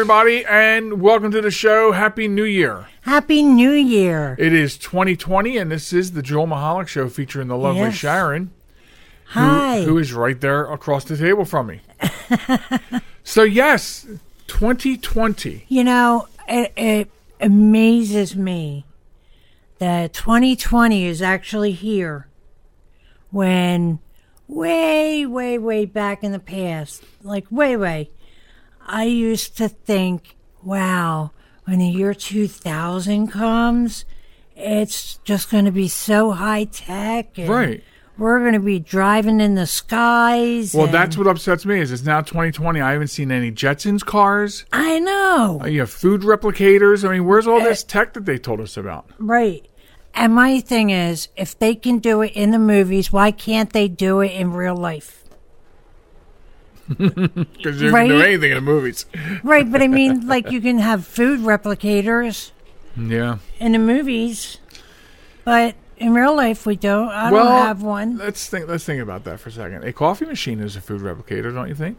Everybody, and welcome to the show. Happy New Year. Happy New Year. It is 2020, and this is the Joel Michalec Show featuring the lovely Yes. Sharen, who- who is right there across the table from me. so, yes, 2020. you know, it, it amazes me that 2020 is actually here when way, way, way back in the past, like way, way, I used to think, wow, when the year 2000 comes, it's just going to be so high tech. and Right. We're going to be driving in the skies. Well, that's what upsets me is it's now 2020. I haven't seen any Jetsons cars. I know. Uh, You have food replicators. I mean, where's all this tech that they told us about? Right. And my thing is, if they can do it in the movies, why can't they do it in real life? Because you can do Right. anything in the movies. Right, but I mean, like you can have food replicators Yeah. in the movies, but in real life we don't. I well, don't have one. Let's think. Let's think about that for a second. A coffee machine is a food replicator, don't you think?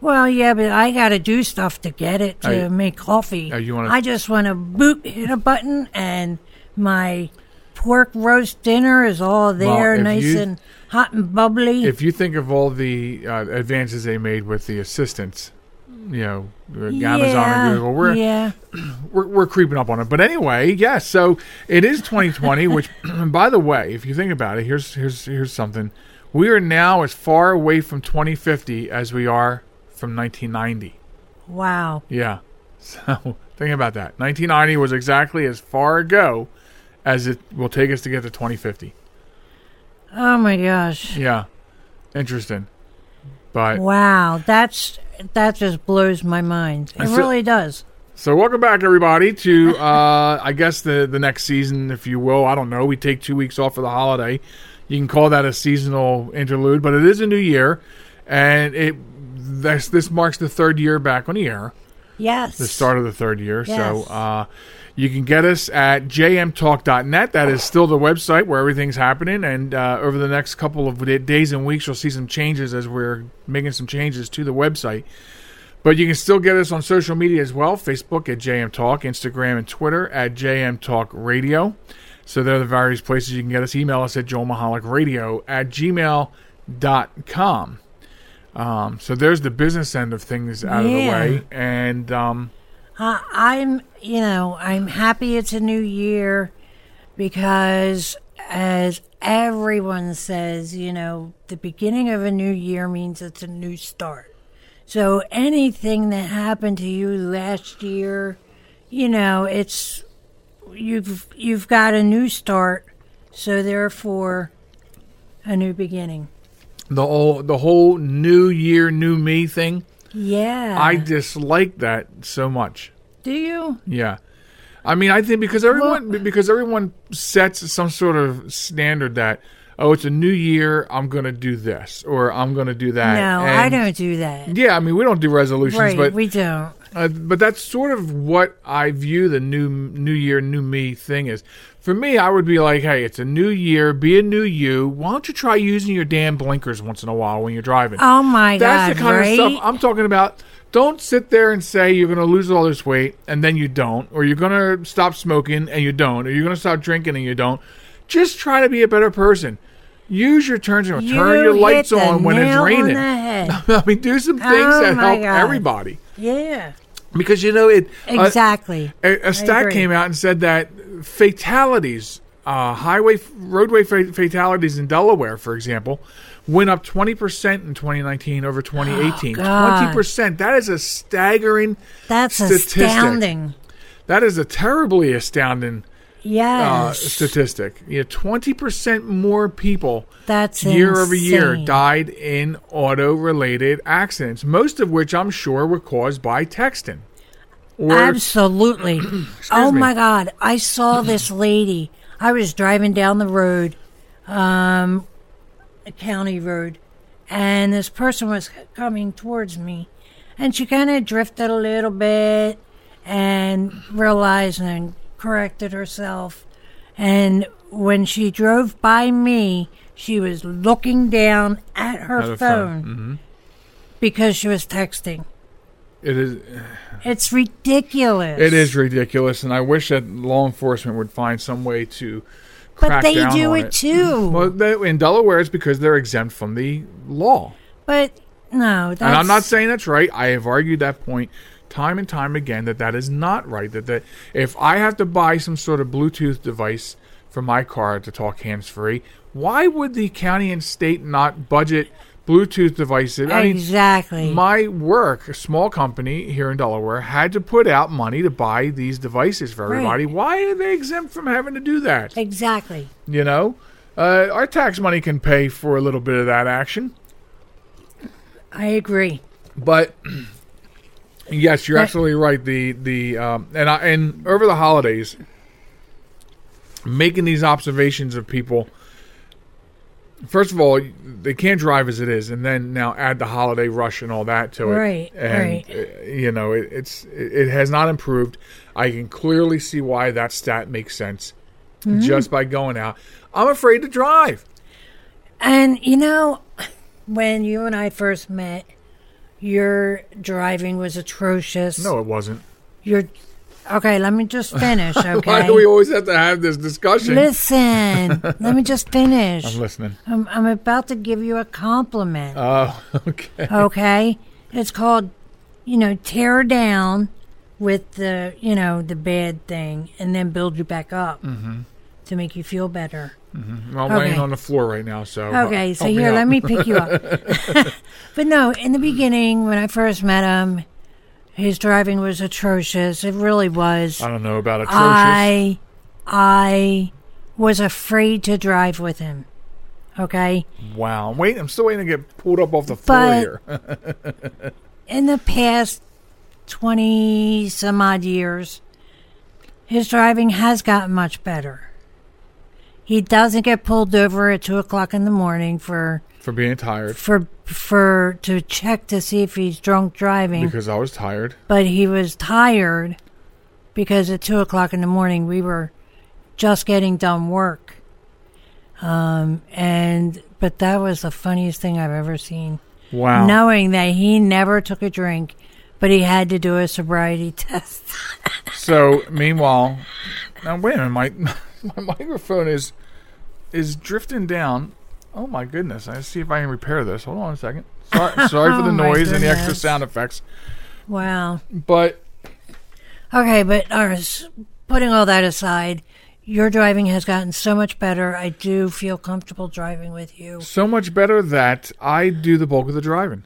Well, yeah, but I got to do stuff to get it to Oh, make coffee. oh, you I just want to boot, hit a button, and my pork roast dinner is all there, if nice you- and hot and bubbly. if you think of all the uh, advances they made with the assistants, you know, uh, Amazon yeah, and Google, we're, yeah. we're we're creeping up on it. But anyway, yes. So it is 2020. which, by the way, if you think about it, here's here's here's something. We are now as far away from 2050 as we are from 1990. Wow. Yeah. So think about that. 1990 was exactly as far ago as it will take us to get to 2050. Oh my gosh. Yeah. Interesting. But Wow, that's that just blows my mind. It So- really does. So welcome back, everybody, to uh, I guess the the next season, if you will. I don't know. We take two weeks off for the holiday. You can call that a seasonal interlude, but it is a new year, and it this this marks the third year back on the air, Yes. the start of the third year. So uh, you can get us at jmtalk.net. That is still the website where everything's happening, and uh, over the next couple of days and weeks, you'll see some changes as we're making some changes to the website. But you can still get us on social media as well Facebook at JM Talk, Instagram and Twitter at JM Talk Radio. So there are the various places you can get us. Email us at joelmahalicradio at gmail.com. Um, so there's the business end of things out of the way. And um, I, I'm, you know, I'm happy it's a new year because, as everyone says, you know, the beginning of a new year means it's a new start. So anything that happened to you last year, you know, it's you've you've got a new start. So therefore, a new beginning. the whole the whole new year, new me thing, Yeah. I dislike that so much. do you? Yeah. I mean, I think because everyone because everyone sets some sort of standard that oh, it's a new year, I'm going to do this or I'm going to do that. No, I don't do that. Yeah, I mean, we don't do resolutions, Right, but we don't. Uh, but that's sort of what I view the new new year, new me thing is. For me, I would be like, hey, it's a new year, be a new you. Why don't you try using your damn blinkers once in a while when you're driving? Oh my That's god! That's the kind right? of stuff I'm talking about. Don't sit there and say you're going to lose all this weight and then you don't, or you're going to stop smoking and you don't, or you're going to stop drinking and you don't. Just try to be a better person. Use your turns and You turn your lights on when it's raining. I mean, do some things Oh that help God. everybody Yeah, because you know it. uh, exactly. a, a stat came out and said that fatalities, uh, highway roadway fatalities in Delaware, for example, went up 20% in 2019 over 2018. God. 20%. That is a staggering That's statistic. astounding. That is a terribly astounding uh, Yes. statistic. You know, twenty percent more people That's year over year died in auto-related accidents, most of which I'm sure were caused by texting. Or Absolutely. oh me. my God. I saw this lady. I was driving down the road, um, a county road, and this person was coming towards me. And she kind of drifted a little bit and realized and corrected herself. And when she drove by me, she was looking down at her At her phone, phone. Mhm. because she was texting. it is It's ridiculous. it is ridiculous, and I wish that law enforcement would find some way to But they down do on it, too. Well, they, in Delaware, it's because they're exempt from the law. But no, that's, And I'm not saying that's right. I have argued that point time and time again that that is not right. That that if I have to buy some sort of Bluetooth device for my car to talk hands free, why would the county and state not budget Bluetooth devices? I mean, exactly. my work, a small company here in Delaware, had to put out money to buy these devices for Right. everybody. Why are they exempt from having to do that? exactly. You know, uh, our tax money can pay for a little bit of that action. I agree. But yes, you're absolutely right. The the um, and I, and over the holidays, making these observations of people. First of all, they can't drive as it is, and then now add the holiday rush and all that to it. Right, and right. uh, you know it, it's it, it has not improved. I can clearly see why that stat makes sense Mm-hmm. just by going out. I'm afraid to drive. And you know, when you and I first met, your driving was atrocious. No, it wasn't. You're okay. Let me just finish. Okay. Why do we always have to have this discussion? Listen. let me just finish. I'm listening. I'm, I'm about to give you a compliment. Oh, okay. okay it's called you know tear down with the you know the bad thing and then build you back up Mm-hmm. To make you feel better mm-hmm. I'm laying on the floor right now, so okay so here let me pick you up but no in the beginning when i first met him his driving was atrocious it really was I don't know about atrocious. i i was afraid to drive with him okay wow. Wait, I'm still waiting to get pulled up off the floor But- here. in the past 20 some odd years, his driving has gotten much better. He doesn't get pulled over at 2 o'clock in the morning for, For being tired. for, for, to check to see if he's drunk driving, Because I was tired. but he was tired because at 2 o'clock in the morning we were just getting done work. Um, and, but that was the funniest thing I've ever seen Wow. knowing that he never took a drink, but he had to do a sobriety test. So meanwhile, now wait a minute, my my microphone is is drifting down. Oh my goodness! I see if I can repair this. Hold on a second. Sorry, sorry for the Oh noise and the extra sound effects. wow. But Okay, but uh, s- putting all that aside, your driving has gotten so much better. I do feel comfortable driving with you. so much better that I do the bulk of the driving.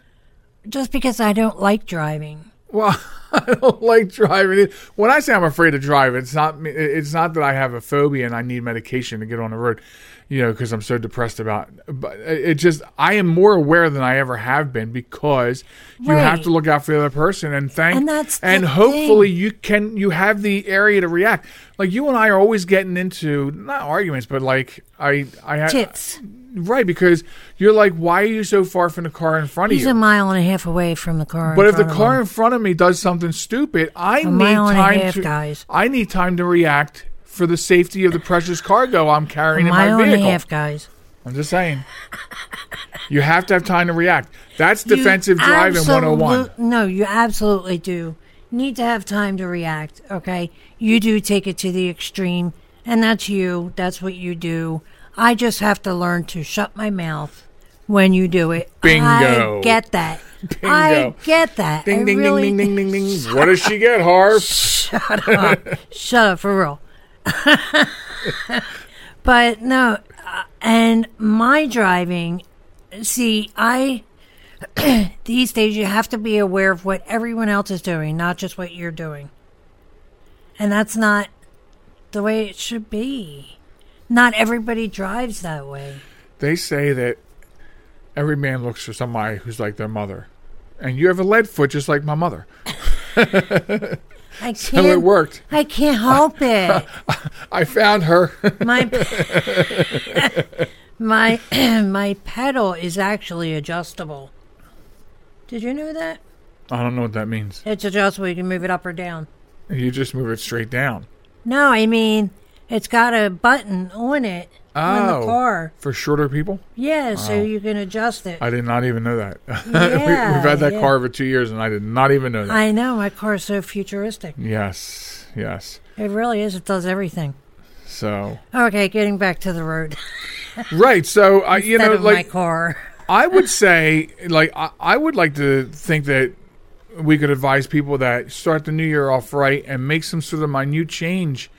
Just because I don't like driving. Well, I don't like driving. When I say I'm afraid to drive, it's not it's not that I have a phobia and I need medication to get on the road, you know, because I'm so depressed about. But it just I am more aware than I ever have been because you have to look out for the other person and thank And that's the and hopefully you can you have the area to react. Like you and I are always getting into not arguments, but like I I Tits. right because you're like, why are you so far from the car in front of you? He's a mile and a half away from the car. in But if the car in front of me does something stupid, I need a time half, to guys. I need time to react for the safety of the precious cargo I'm carrying in my and a vehicle. half, guys. I'm just saying. You have to have time to react. That's defensive driving 101. No, you absolutely do. Need to have time to react, okay? You do take it to the extreme, and that's you. That's what you do. I just have to learn to shut my mouth when you do it. Bingo. I get that. Bingo. I get that. Ding I ding really, ding ding ding ding ding. What does she get, Harv? Shut up. Shut up, for real. but no, uh, and my driving, see, I, these days you have to be aware of what everyone else is doing, not just what you're doing. And that's not the way it should be. Not everybody drives that way. They say that every man looks for somebody who's like their mother. And you have a lead foot just like my mother. I can't. So it worked. I can't help it. I found her. My my my pedal is actually adjustable. Did you know that? I don't know what that means. It's adjustable. You can move it up or down. You just move it straight down. No, I mean it's got a button on it on Oh. the car. For shorter people? Yeah, so you can adjust it. I did not even know that. we, Yeah, we've had that yeah. car for two years and I did not even know that. I know my car's so futuristic. yes, yes. It really is. It does everything. So, Okay, getting back to the road. right. So, I, you know, of my like, car. I would say, like, I, I would like to think that we could advise people that start the new year off right and make some sort of minute change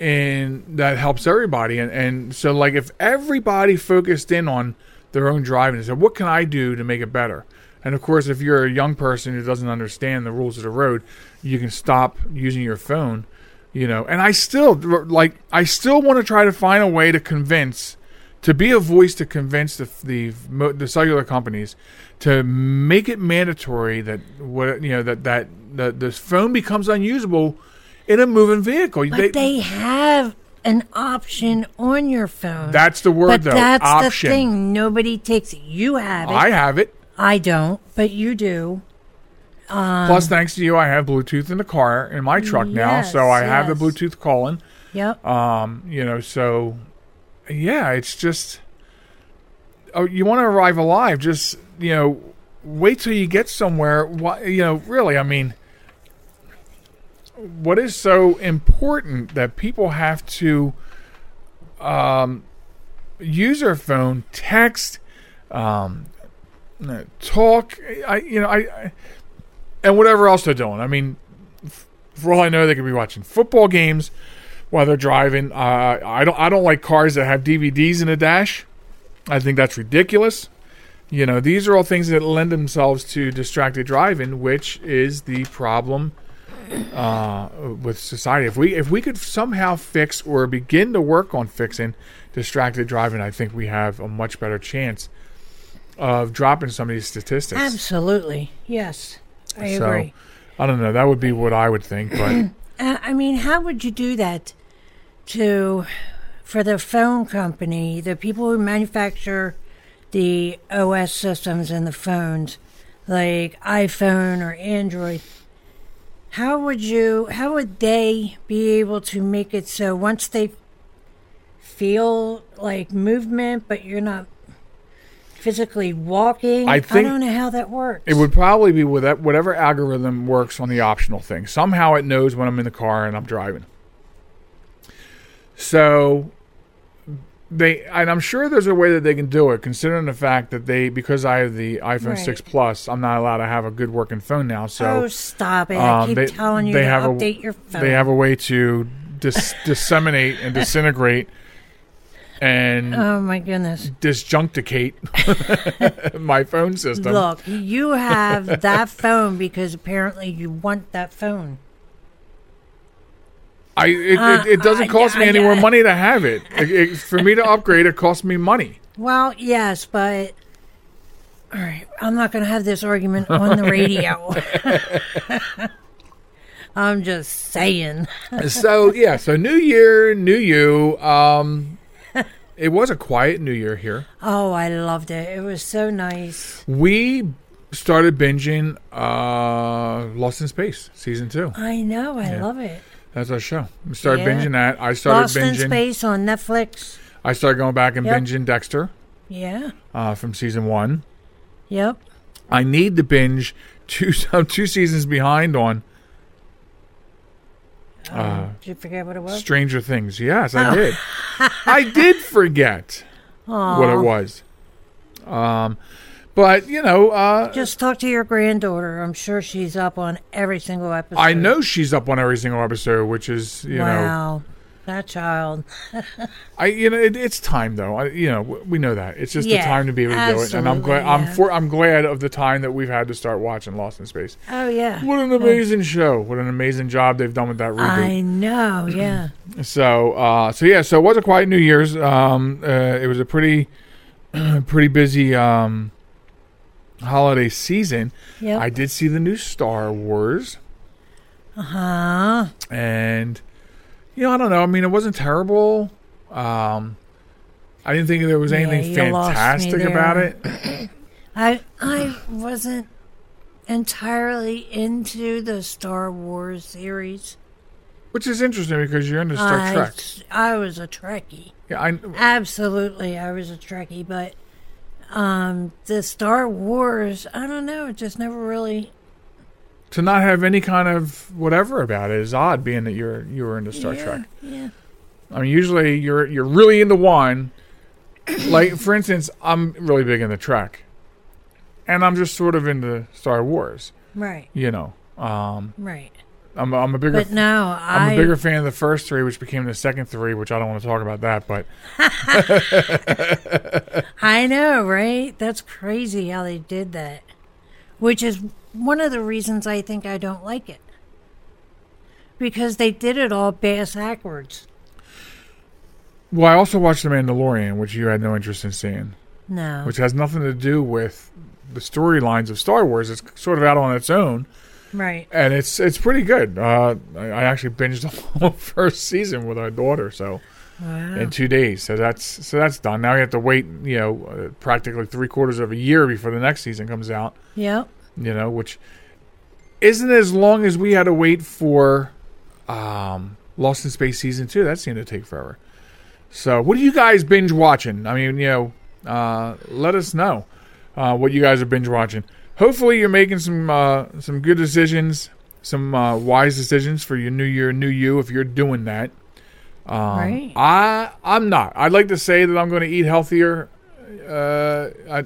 and that helps everybody. And, and so, like, if everybody focused in on their own driving and said, what can I do to make it better? And of course, if you're a young person who doesn't understand the rules of the road, you can stop using your phone, you know. And I still, like, I still want to try to find a way to convince to be a voice to convince the the the cellular companies to make it mandatory that what you know that that the this phone becomes unusable in a moving vehicle. But they, have an option on your phone. that's the word but though. that's option. the thing. Nobody takes it. You have it. I have it. I don't, but you do. Plus, thanks to you, I have Bluetooth in the car in my truck now, so I have the. Bluetooth calling. Yep. Um, you know, so yeah, it's just oh, you want to arrive alive. Just you know, wait till you get somewhere. Why, you know, really, I mean, what is so important that people have to um, use their phone, text, um, talk. I you know I, I and whatever else they're doing. I mean, f- for all I know, they could be watching football games while they're driving. Uh, I don't. I don't like cars that have DVDs in the dash. I think that's ridiculous. You know, these are all things that lend themselves to distracted driving, which is the problem uh, with society. If we if we could somehow fix or begin to work on fixing distracted driving, I think we have a much better chance of dropping some of these statistics. Absolutely. Yes. I So, agree. I don't know. That would be what I would think, but Uh, I mean, how would you do that to for the phone company, the people who manufacture the OS systems and the phones, like iPhone or Android? How would you? How would they be able to make it so once they feel like movement, but you're not physically walking? I think I don't know how that works. It would probably be with that whatever algorithm works on the optional thing. Somehow it knows when I'm in the car and I'm driving. So they and I'm sure there's a way that they can do it, considering the fact that they because I have the iPhone Right. six plus, I'm not allowed to have a good working phone now. So oh, stop it! I um, keep they- telling you they to have a- update your phone. they have a way to dis- disseminate and disintegrate and Oh my goodness. disjuncticate my phone system. Look, you have that phone because apparently you want that phone. I it, Uh, it, it doesn't uh, cost me any more money to have it. It- it- For me to upgrade, it costs me money. Well, yes, but all right, I'm not going to have this argument on the radio. I'm just saying. So yeah, so New Year, New You. Um, it was a quiet New Year here. Oh, I loved it. It was so nice. We started binging uh, Lost in Space season two. I know. I Yeah. love it. That's our show. We started Yeah. binging that. I started Lost in binging. Space on Netflix. I started going back and Yep. binging Dexter Yeah. uh, from season one. Yep. I need to binge two I'm two seasons behind on uh, Did you forget what it was? Stranger Things. Yes, I Oh. did. I did forget Aw. what it was. Um, but you know, uh, Just talk to your granddaughter. I'm sure she's up on every single episode. I know she's up on every single episode, which is you know wow. that child. I you know it, it's time though. I, you know we know that it's just Yeah, the time to be able to do it, and I'm glad absolutely, I'm for I'm glad of the time that we've had to start watching Lost in Space. Oh yeah. What an amazing show! What an amazing job they've done with that reboot. I know. Yeah. So, uh, so yeah, so it was a quiet New Year's. Um, uh, it was a pretty, pretty busy um, holiday season. Yep. I did see the new Star Wars, Uh huh. and you know, I don't know. I mean, it wasn't terrible. Um, I didn't think there was anything me fantastic about it. I I wasn't entirely into the Star Wars series. Which is interesting because you're into Star I, Trek. I was a Trekkie. Yeah, I, Absolutely, I was a Trekkie, but um, the Star Wars, I don't know, it just never really. to not have any kind of whatever about it is odd, being that you're you were into Star yeah, Trek. Yeah. I mean, usually you're you're really into one. like for instance, I'm really big into Trek, and I'm just sort of into Star Wars. Right. You know, um, Right. I'm I'm a bigger But no, I'm I a bigger fan of the first three, which became the second three, which I don't want to talk about that. But I know, right? That's crazy how they did that. Which is one of the reasons I think I don't like it. Because they did it all bass backwards. well, I also watched The Mandalorian, which you had no interest in seeing, No. which has nothing to do with the storylines of Star Wars. It's sort of out on its own. Right. and it's it's pretty good. Uh, I, I actually binged the whole first season with our daughter, so Wow. in two days. So that's so that's done. Now we have to wait, you know, uh, practically three quarters of a year before the next season comes out. Yep. You know, which isn't as long as we had to wait for um, Lost in Space season two. That seemed to take forever. So, what are you guys binge watching? I mean, you know, uh, let us know uh, what you guys are binge watching. Hopefully, you're making some uh, some good decisions, some uh, wise decisions for your new year, new you. If you're doing that, um, Right. I I'm not. I'd like to say that I'm going to eat healthier. Uh, I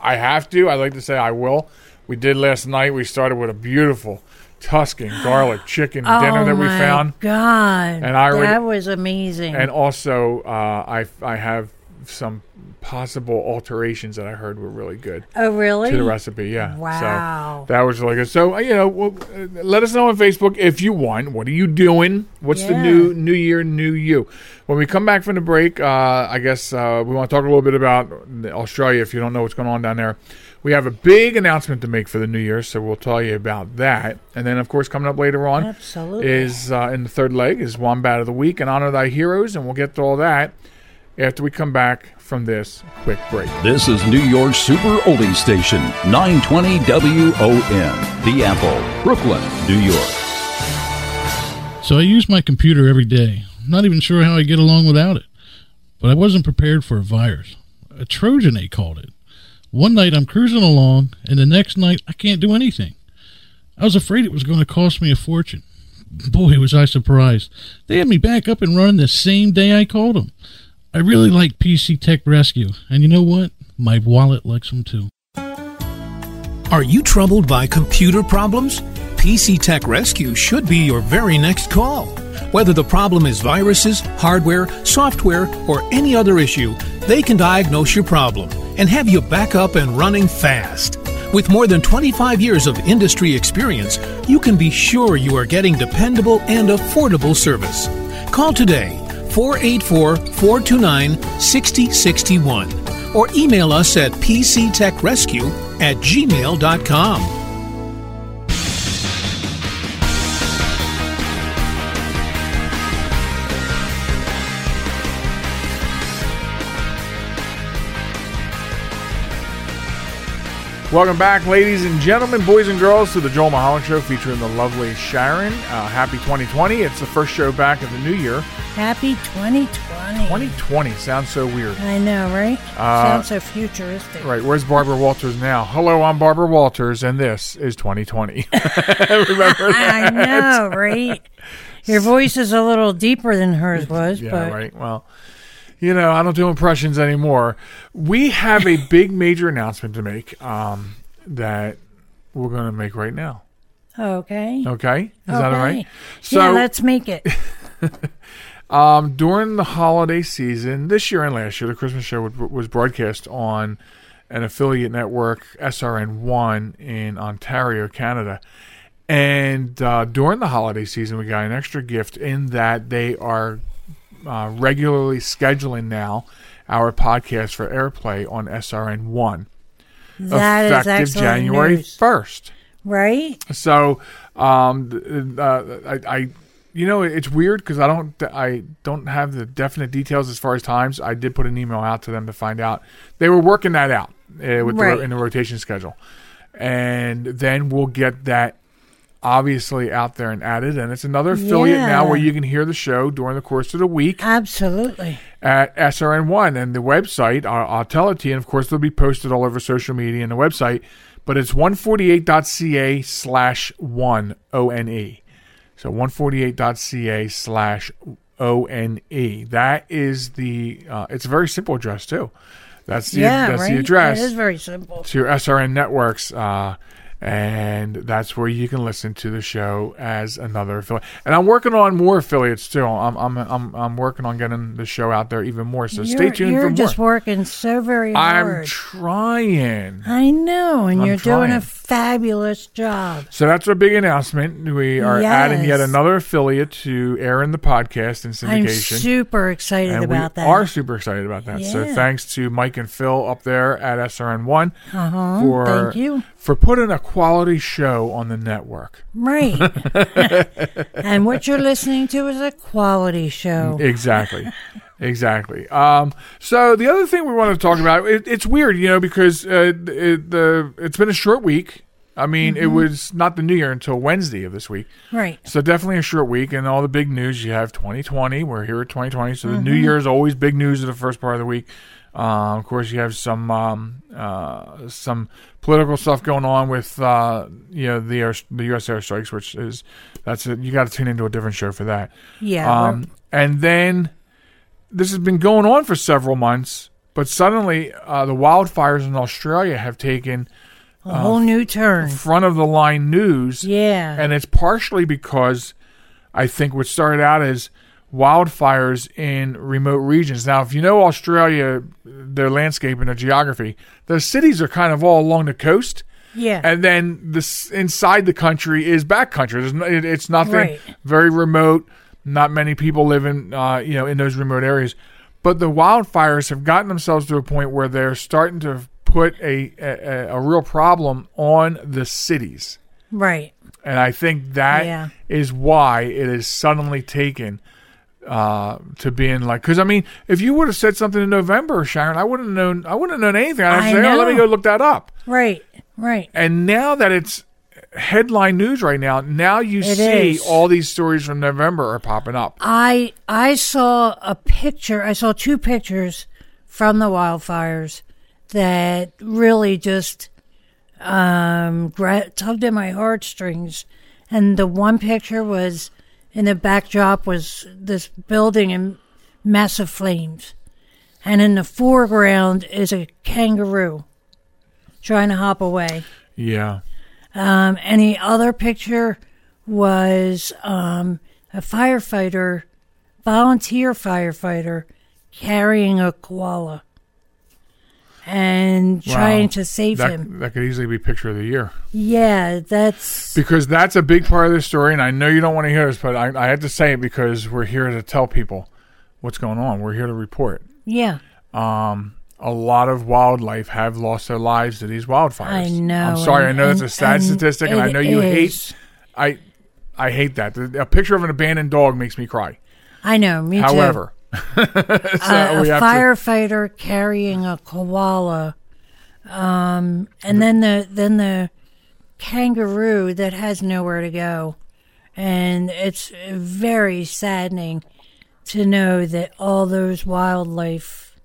I have to. I'd like to say I will. We did last night. We started with a beautiful Tuscan garlic chicken dinner oh that we my found. God. And I already- that was amazing. And also, uh, I I have some possible alterations that I heard were really good oh, really? to the recipe. Yeah. Wow. So that was really good. So uh, you know, well, uh, let us know on Facebook if you want. What are you doing? What's the new New Year, New You? When we come back from the break, uh, I guess uh, we want to talk a little bit about Australia. If you don't know what's going on down there, we have a big announcement to make for the New Year, so we'll tell you about that. And then, of course, coming up later on Absolutely. is uh, in the third leg is Wombat of the Week and Honor Thy Heroes, and we'll get to all that after we come back from this quick break. This is New York's Super Oldie Station, 920 WON, The Apple, Brooklyn, New York. So I use my computer every day. Not even sure how I get along without it. But I wasn't prepared for a virus. A Trojan, they called it. One night I'm cruising along, and the next night I can't do anything. I was afraid it was going to cost me a fortune. Boy, was I surprised. They had me back up and running the same day I called them. I really like PC Tech Rescue, and you know what? My wallet likes them too. Are you troubled by computer problems? PC Tech Rescue should be your very next call. Whether the problem is viruses, hardware, software, or any other issue, they can diagnose your problem and have you back up and running fast. With more than 25 years of industry experience, you can be sure you are getting dependable and affordable service. Call today 484 429 6061 or email us at pctechrescue at gmail.com. Welcome back, ladies and gentlemen, boys and girls, to the Joel Michalec Show featuring the lovely Sharen. Uh, happy 2020. It's the first show back of the new year. Happy 2020. 2020 sounds so weird. I know, right? Uh, Sounds so futuristic. Right, where's Barbara Walters now? Hello, I'm Barbara Walters, and this is 2020. Remember that? I know, right? Your voice is a little deeper than hers was, Yeah, but right. Well, you know, I don't do impressions anymore. We have a big major announcement to make um, that we're going to make right now. okay. Okay? Is that all right? So, yeah, let's make it. Um, during the holiday season, this year and last year, the Christmas show was- broadcast on an affiliate network, SRN1 in Ontario, Canada. And uh, during the holiday season, we got an extra gift in that they are uh, regularly scheduling now our podcast for airplay on SRN1, That effective January news. 1st. right? So, um, uh, I, I, you know, it's weird because I don't, I don't have the definite details as far as times. I did put an email out to them to find out. They were working that out uh, with Right. the, in the rotation schedule, and then we'll get that obviously out there and added. And it's another affiliate now where you can hear the show during the course of the week Absolutely. at SRN1 and the website. I'll, I'll tell it to you. And of course, they'll be posted all over social media and the website. But it's 148.ca slash 1 O N E. So 148.ca slash O N E. That is the, uh, it's a very simple address too. That's the, yeah, that's right. the address It is very simple. to your SRN networks. Uh, and that's where you can listen to the show as another affiliate. And I'm working on more affiliates too. I'm I'm I'm, I'm working on getting the show out there even more. So stay You're- tuned You're for just working so very hard. I'm trying. I know, and I'm you're doing a fabulous job. So that's our big announcement. We are adding yet another affiliate to air in the podcast and I'm syndication. super excited and about we that. are super excited about that. So thanks to Mike and Phil up there at SRN1 uh-huh. for Thank you. For putting a quality show on the network. Right. and what you're listening to is a quality show. Exactly. Exactly. Um, so the other thing we want to talk about, it, it's weird, you know, because uh, it, the it's been a short week. I mean, it was not the New Year until Wednesday of this week, Right. so definitely a short week. And all the big news you have 2020. We're here at 2020, so the New Year is always big news in the first part of the week. Uh, of course, you have some um, uh, some political stuff going on with uh, you know the air, the U.S. airstrikes, which is that's a, you got to tune into a different show for that. Yeah. Um, and then this has been going on for several months, but suddenly uh, the wildfires in Australia have taken a whole new turn. front of the line news. Yeah. And it's partially because I think what started out as wildfires in remote regions. Now, if you know Australia, their landscape and their geography, the cities are kind of all along the coast. yeah. And then this inside the country is backcountry. No, it, it's nothing Right. very remote. Not many people live in uh, you know in those remote areas. But the wildfires have gotten themselves to a point where they're starting to put a a, a real problem on the cities. right. And I think that is Yeah. why it is suddenly taken uh, to being like. Because I mean, if you would have said something in November, Sharen, I wouldn't have known. I wouldn't have known anything. I'd I say, oh, let me go look that up. Right. Right. And now that it's headline news right now, now you It see is. all these stories from November are popping up. I I saw a picture. I saw two pictures from the wildfires that really just um, tugged at my heartstrings. And the one picture was in the backdrop was this building in massive flames, and in the foreground is a kangaroo trying to hop away. Yeah. Um, and the other picture was um, a firefighter, volunteer firefighter, carrying a koala and Wow. trying to save That, him. that could easily be picture of the year Yeah, that's because that's a big part of the story. And I know you don't want to hear this, but I, I have to say it because we're here to tell people what's going on. We're here to report. yeah. Um, a lot of wildlife have lost their lives to these wildfires. I know. I'm sorry. and- I know that's a sad and statistic, and I know you hate. I I hate that. A picture of an abandoned dog makes me cry. I know. Me too. So a, we a have to- firefighter carrying a koala, um, and then the then the kangaroo that has nowhere to go, and it's very saddening to know that all those wildlife,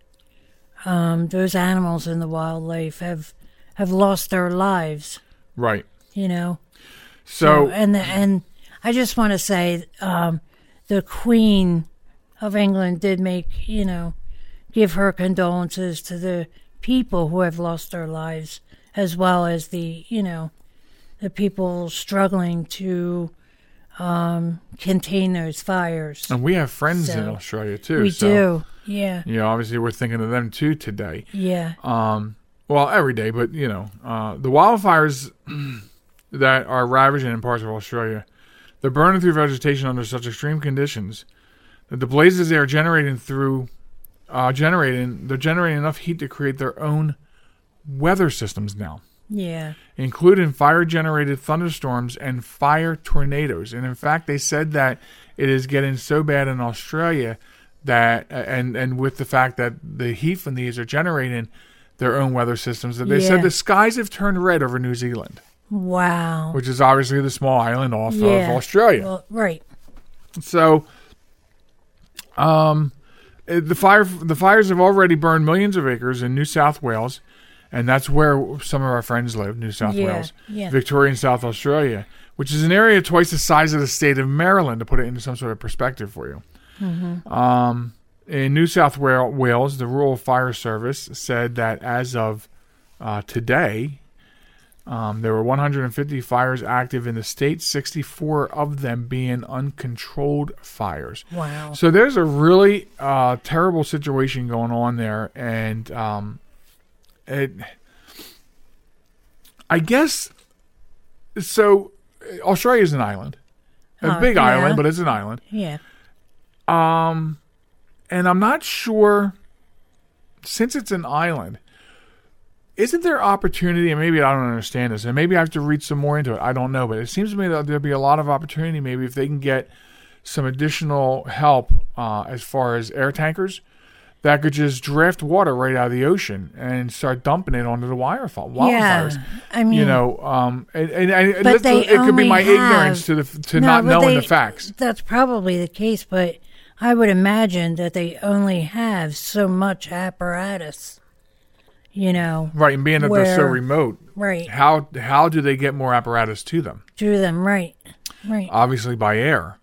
um, those animals in the wildlife have have lost their lives. right. You know. So and the, and I just want to say, um, the Queen of England did make you know give her condolences to the people who have lost their lives, as well as the you know the people struggling to um, contain those fires. And we have friends in Australia too. we so, do. Yeah. You know, obviously we're thinking of them too today. Yeah. Um, well, every day, but you know, uh, the wildfires that are ravaging in parts of Australia, they're burning through vegetation under such extreme conditions that the blazes they are generating through, uh, generating, they're generating enough heat to create their own weather systems now, Yeah. including fire-generated thunderstorms and fire tornadoes. And in fact, they said that it is getting so bad in Australia that, and and with the fact that the heat from these are generating their own weather systems, that they Yeah. said the skies have turned red over New Zealand, Wow. which is obviously the small island off of Australia. Well, right. So, um, eh, the fire the fires have already burned millions of acres in New South Wales, and that's where some of our friends live, New South Yeah, Wales, yeah. Victoria, and South Australia, which is an area twice the size of the state of Maryland. To put it into some sort of perspective for you, Mm-hmm. um, in New South Wales, the Rural Fire Service said that as of uh, today. Um, there were 150 fires active in the state, 64 of them being uncontrolled fires. Wow. So there's a really uh, terrible situation going on there, and um, it. I guess so. Australia is an island, a big yeah. island, but it's an island. Yeah. Um, and I'm not sure since it's an island. Isn't there opportunity? And maybe I don't understand this, and maybe I have to read some more into it. I don't know, but it seems to me that there'll be a lot of opportunity. Maybe if they can get some additional help uh, as far as air tankers that could just draft water right out of the ocean and start dumping it onto the wildfires. Yeah. I mean, you know, um, and, and, and But it, they it could be my have- ignorance to the to No, not knowing they- the facts. That's probably the case, but I would imagine that they only have so much apparatus. You know, Right, and being that they're so remote, right. how how do they get more apparatus to them? To them, right. Right. Obviously by air.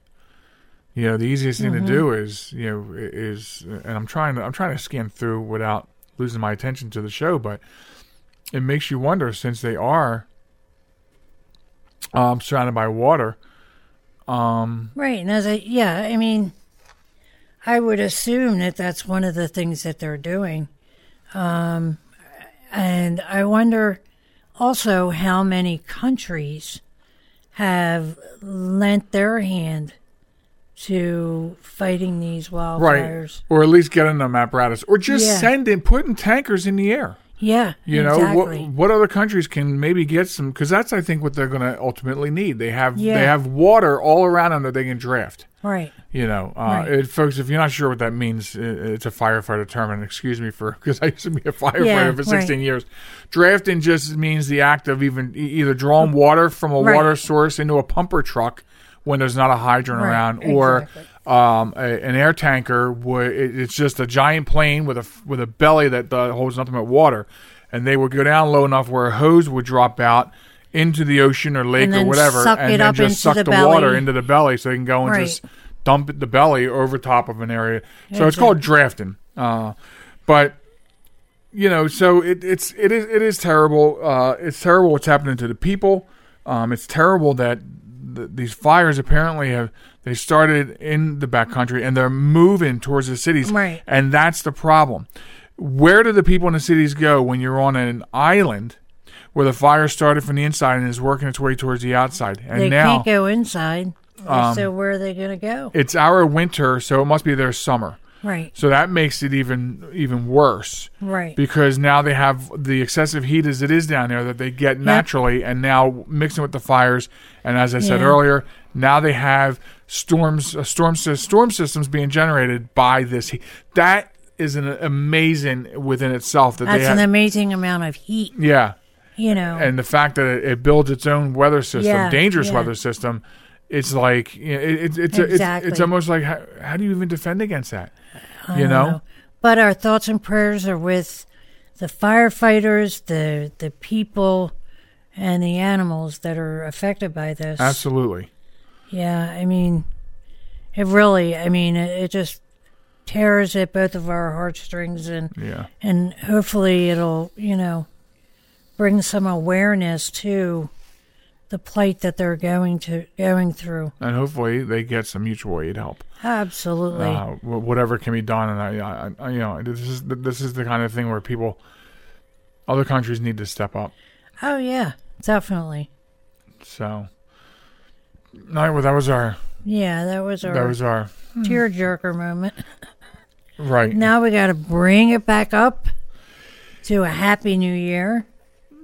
You know, the easiest thing Mm-hmm. to do is you know is, and I'm trying to I'm trying to scan through without losing my attention to the show, but it makes you wonder since they are um, surrounded by water. Um, Right. And as I, yeah, I mean, I would assume that that's one of the things that they're doing. Um, and I wonder also how many countries have lent their hand to fighting these right, wildfires. or at least getting them apparatus, or just Yeah. sending putting tankers in the air. Yeah. You know exactly. what? What other countries can maybe get some? Because that's I think what they're going to ultimately need. They have Yeah. they have water all around them that they can draft. Right. You know, uh, Right. it, folks. If you're not sure what that means, i it's a firefighter term, and excuse me for because I used to be a firefighter Yeah, for 16 right. years. Drafting just means the act of even either drawing water from a Right. water source into a pumper truck when there's not a hydrant around, or exactly. um, a, an air tanker. Would it, it's just a giant plane with a with a belly that uh, holds nothing but water, and they would go down low enough where a hose would drop out into the ocean or lake or whatever, suck and it then up just into suck the the, water into the belly, so they can go and Right. just dump it- the belly over top of an area. So it's called drafting. Uh, but you know, so it, it's it is it is terrible. Uh, it's terrible what's happening to the people. Um, it's terrible that th- these fires apparently have they started in the backcountry and they're moving towards the cities, Right. and that's the problem. Where do the people in the cities go when you're on an island where the fire started from the inside and is working its way towards the outside? And now. they now can't go inside. Um, so where are they going to go? it's our winter, so it must be their summer. Right. So that makes it even even worse Right. because now they have the excessive heat as it is down there that they get naturally, and now mixing with the fires, and as I said Yeah. earlier, now they have storms, uh, storm storm systems being generated by this heat. That is an amazing within itself that That's an amazing amount of heat, yeah, you know. and the fact that it, it builds its own weather system, Yeah, dangerous yeah. weather system. It's like you know, it, it, it's a- it's it's almost like how, how do you even defend against that? You don't know? But our thoughts and prayers are with the firefighters, the the people, and the animals that are affected by this. Absolutely. Yeah, I mean, it really. I mean, it, it just tears at both of our heartstrings, and Yeah. and hopefully it'll you know bring some awareness to the plight that they're going to going through. and hopefully they get some mutual aid help. Absolutely. uh, whatever can be done. And I, I, I, you know, this is this is the kind of thing where people, other countries need to step up. oh yeah, definitely. So, well, that was our Yeah, that was our that was our tearjerker moment. right. Now we got to bring it back up to a happy new year.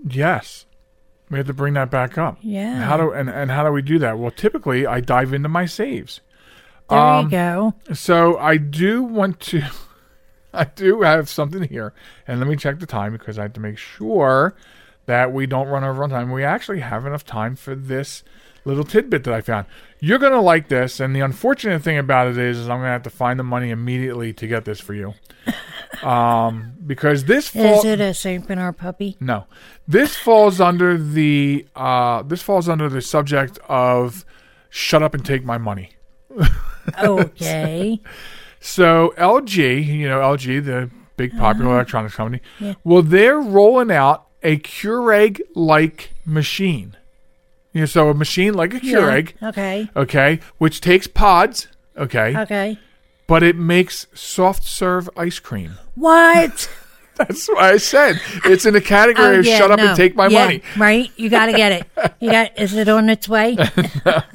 Yes, we have to bring that back up. Yeah. And how do and, and how do we do that? Well, typically I dive into my saves. There Um, you go. So I do want to, I do have something here, and let me check the time because I have to make sure that we don't run over on time. We actually have enough time for this little tidbit that I found. You're gonna like this, and the unfortunate thing about it is, is I'm gonna have to find the money immediately to get this for you, um, because this fall, Is it a Saint Bernard puppy? no, this falls under the uh, this falls under the subject of shut up and take my money. Okay. So LG, you know LG, the big popular Uh-huh. electronics company, well, they're rolling out a Keurig like machine. You know, so a machine like a Keurig. Okay. okay, which takes pods, okay, Okay. but it makes soft serve ice cream. What? That's why I said it's in the category Oh, of shut up no. and take my Yeah, money. Right? You got to get it. You got. Is it on its way?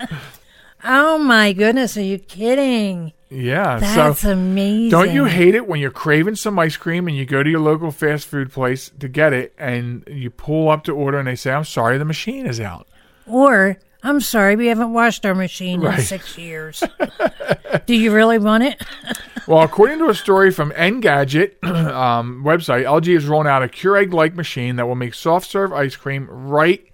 oh my goodness! Are you kidding? Yeah, That's so amazing. Don't you hate it when you're craving some ice cream and you go to your local fast food place to get it and you pull up to order and they say, I'm sorry, the machine is out. Or I'm sorry, we haven't washed our machine Right. in six years. Do you really want it? Well, according to a story from Engadget um, website, LG is rolling out a Keurig like machine that will make soft serve ice cream right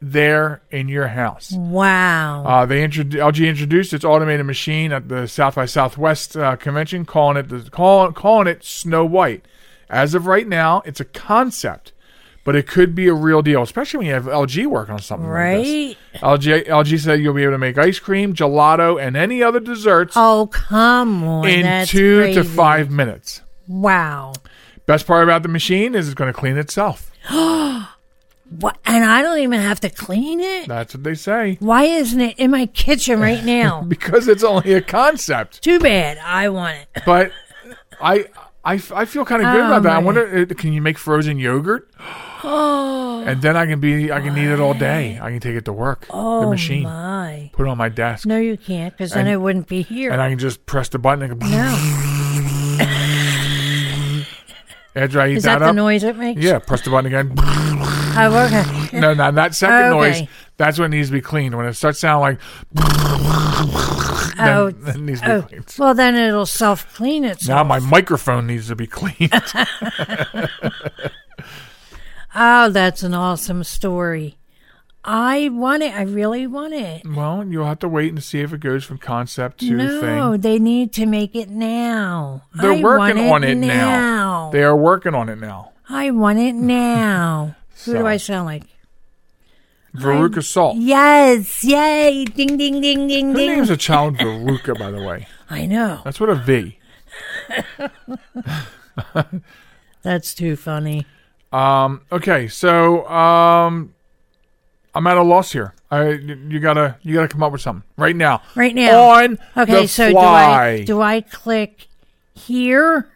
there in your house. Wow. Uh, they introdu- LG introduced its automated machine at the South by Southwest uh, convention, calling it the call, calling it Snow White. As of right now, it's a concept, but it could be a real deal, especially when you have LG working on something like this. right? LG LG said you'll be able to make ice cream, gelato, and any other desserts Oh come on! in two to five minutes. Wow. Best part about the machine is it's going to clean itself. What? And I don't even have to clean it. That's what they say. Why isn't it in my kitchen right now? Because it's only a concept. Too bad. I want it. But I I, I feel kind of good Oh, about that. I wonder, uh, can you make frozen yogurt? Oh. and then I can be, I can eat it all day. I can take it to work. Oh the machine, my! put it on my desk, No, you can't, because then it wouldn't be here. and I can just press the button and go. no. After I eat Is that that, the up, noise it makes? yeah, press the button again. Oh, okay. no, no, that second Okay. noise. That's when it needs to be cleaned. When it starts sounding like, Oh, then, then needs to be oh. cleaned. Well, then it'll self clean itself. Now my microphone needs to be cleaned. Oh, that's an awesome story. I want it. I really want it. well, you'll have to wait and see if it goes from concept to thing. no, they need to make it now. They're I working want on it now. now. They are working on it now. I want it now. Who do I sound like? Veruca Salt. Yes, yay! Ding, ding, ding, ding, Ding! Who names a child Veruca, by the way? I know. That's what a V. That's too funny. Um, okay, so um, I'm at a loss here. I you gotta you gotta come up with something right now. Right now. on Okay, the so fly. do I do I click here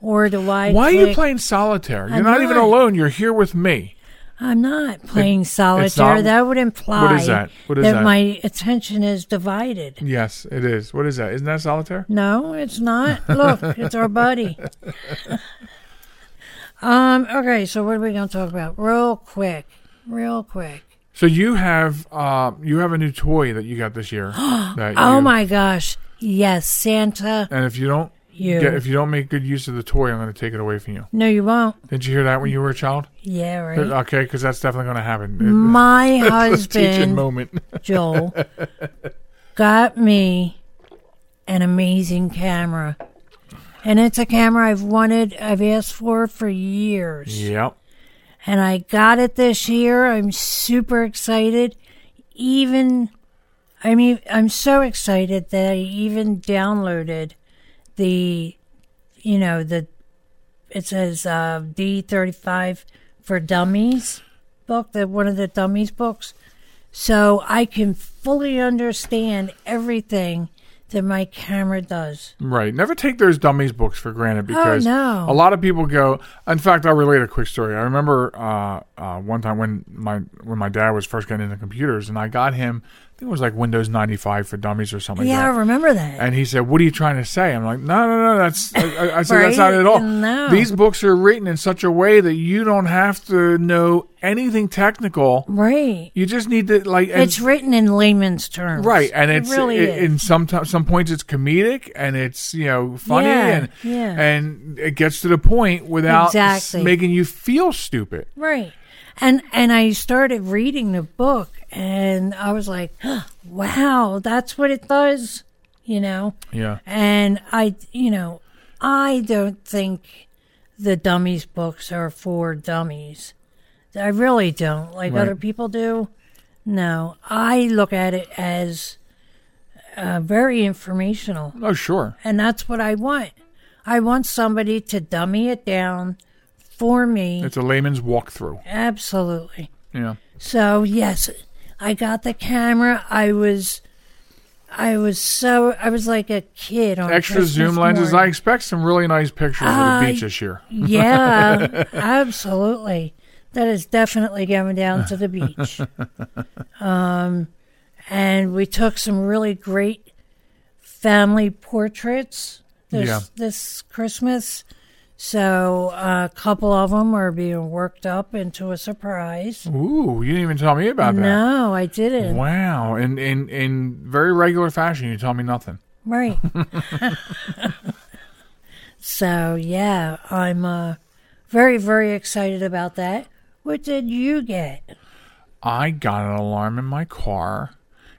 or do I? Why are you playing solitaire? You're I'm not, even alone. You're here with me. I'm not playing solitaire. not- that would imply What is that? What is that? my attention is divided. Yes, it is. What is that? Isn't that solitaire? No, it's not. Look, it's our buddy. um. Okay, so what are we going to talk about? Real quick, real quick. So you have uh, you have a new toy that you got this year. that Oh you- my gosh! Yes, Santa. And if you don't You. get, if you don't make good use of the toy, I'm going to take it away from you. no, you won't. Didn't you hear that when you were a child? Yeah, right. Okay, because that's definitely going to happen. My It's a teaching husband moment. Joel got me an amazing camera. And it's a camera I've wanted, I've asked for for years. yep. And I got it this year. I'm super excited. Even, I mean, I'm so excited that I even downloaded the, you know, the, it says uh, D35 for Dummies book, the one of the Dummies books. So I can fully understand everything that my camera does. Right. Never take those dummies books for granted because Oh, no. a lot of people go. In fact, I'll relate a quick story. I remember uh, uh, one time when my when my dad was first getting into computers, and I got him. I think it was like Windows ninety five for dummies or something. yeah, I like that. remember that. And he said, "What are you trying to say?" I'm like, "No, no, no. That's." I, I- I said, "That's not at all. No. These books are written in such a way that you don't have to know anything technical. right. You just need to like." and- It's written in layman's terms. Right, and It it's really it, is. in some t- some points it's comedic and it's you know funny Yeah, and yeah. and it gets to the point without Exactly. making you feel stupid. Right. And and I started reading the book and I was like, wow, that's what it does, you know. Yeah, And I you know, I don't think the dummies books are for dummies. I really don't. Like Right. other people do. No, I look at it as uh, very informational. oh sure, And that's what I want. I want somebody to dummy it down for me. it's a layman's walkthrough. Absolutely. Yeah, So yes, I got the camera. I was, I was so I was like a kid on extra Christmas zoom lenses. I expect some really nice pictures of the beach this year. yeah, absolutely. That is definitely going down to the beach. Um, and we took some really great family portraits this Yeah. this Christmas. So a couple of them are being worked up into a surprise. Ooh, you didn't even tell me about that. No, I didn't. Wow, in in in very regular fashion, you tell me nothing. Right. so yeah, I'm uh, very very excited about that. What did you get? I got an alarm in my car,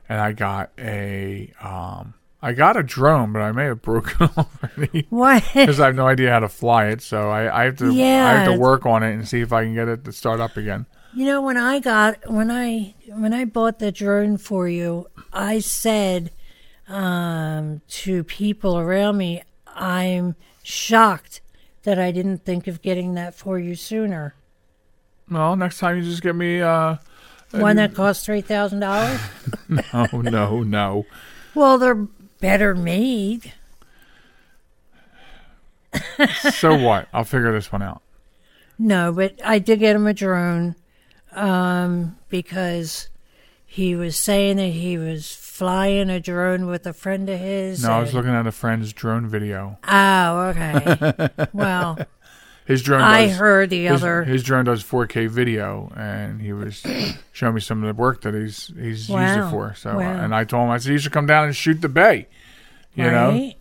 and I got a um, I got a drone, but I may have broken it already What? because I have no idea how to fly it. So I, I have to yeah. I have to work on it and see if I can get it to start up again. You know, when I got when I when I bought the drone for you, I said um, to people around me, "I'm shocked that I didn't think of getting that for you sooner." Well, next time you just get me. Uh, One that costs three thousand dollars. oh no, no. Well, they're better made. So what? I'll figure this one out. No, but I did get him a drone um, because he was saying that he was flying a drone with a friend of his. No, I was looking at a friend's drone video. Oh, okay. well, His drone. I does, heard the his, other. his drone does 4K video, and he was showing me some of the work that he's he's used it for. So, uh, and I told him, I said, you should come down and shoot the bay. You know.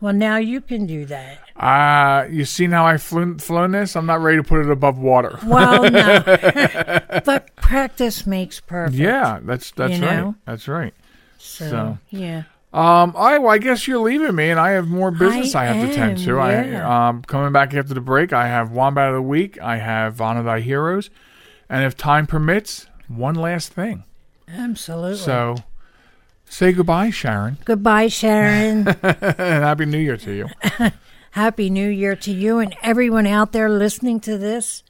Well, now you can do that. uh, you seen how I flew, flown this? I'm not ready to put it above water. Well, no. but practice makes perfect. Yeah, that's that's right. know? That's right. So, so. yeah. Um, right, well, I guess you're leaving me, and I have more business I, I have to tend to. yeah. I um coming back after the break. I have Wombat of the Week. I have Honor Thy Heroes, and if time permits, one last thing. Absolutely. So, say goodbye, Sharen, Goodbye, Sharen. and happy New Year to you. Happy New Year to you and everyone out there listening to this.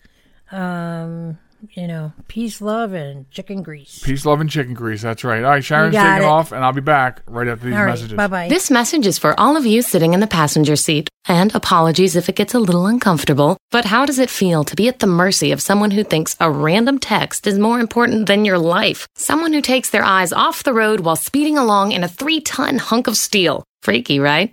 Um, you know, peace, love, and chicken grease. Peace, love, and chicken grease. That's right. All right, Sharen's got taking it. off, and I'll be back right after these All right. messages. Bye bye. This message is for all of you sitting in the passenger seat. And apologies if it gets a little uncomfortable. But how does it feel to be at the mercy of someone who thinks a random text is more important than your life? Someone who takes their eyes off the road while speeding along in a three ton hunk of steel. Freaky, right?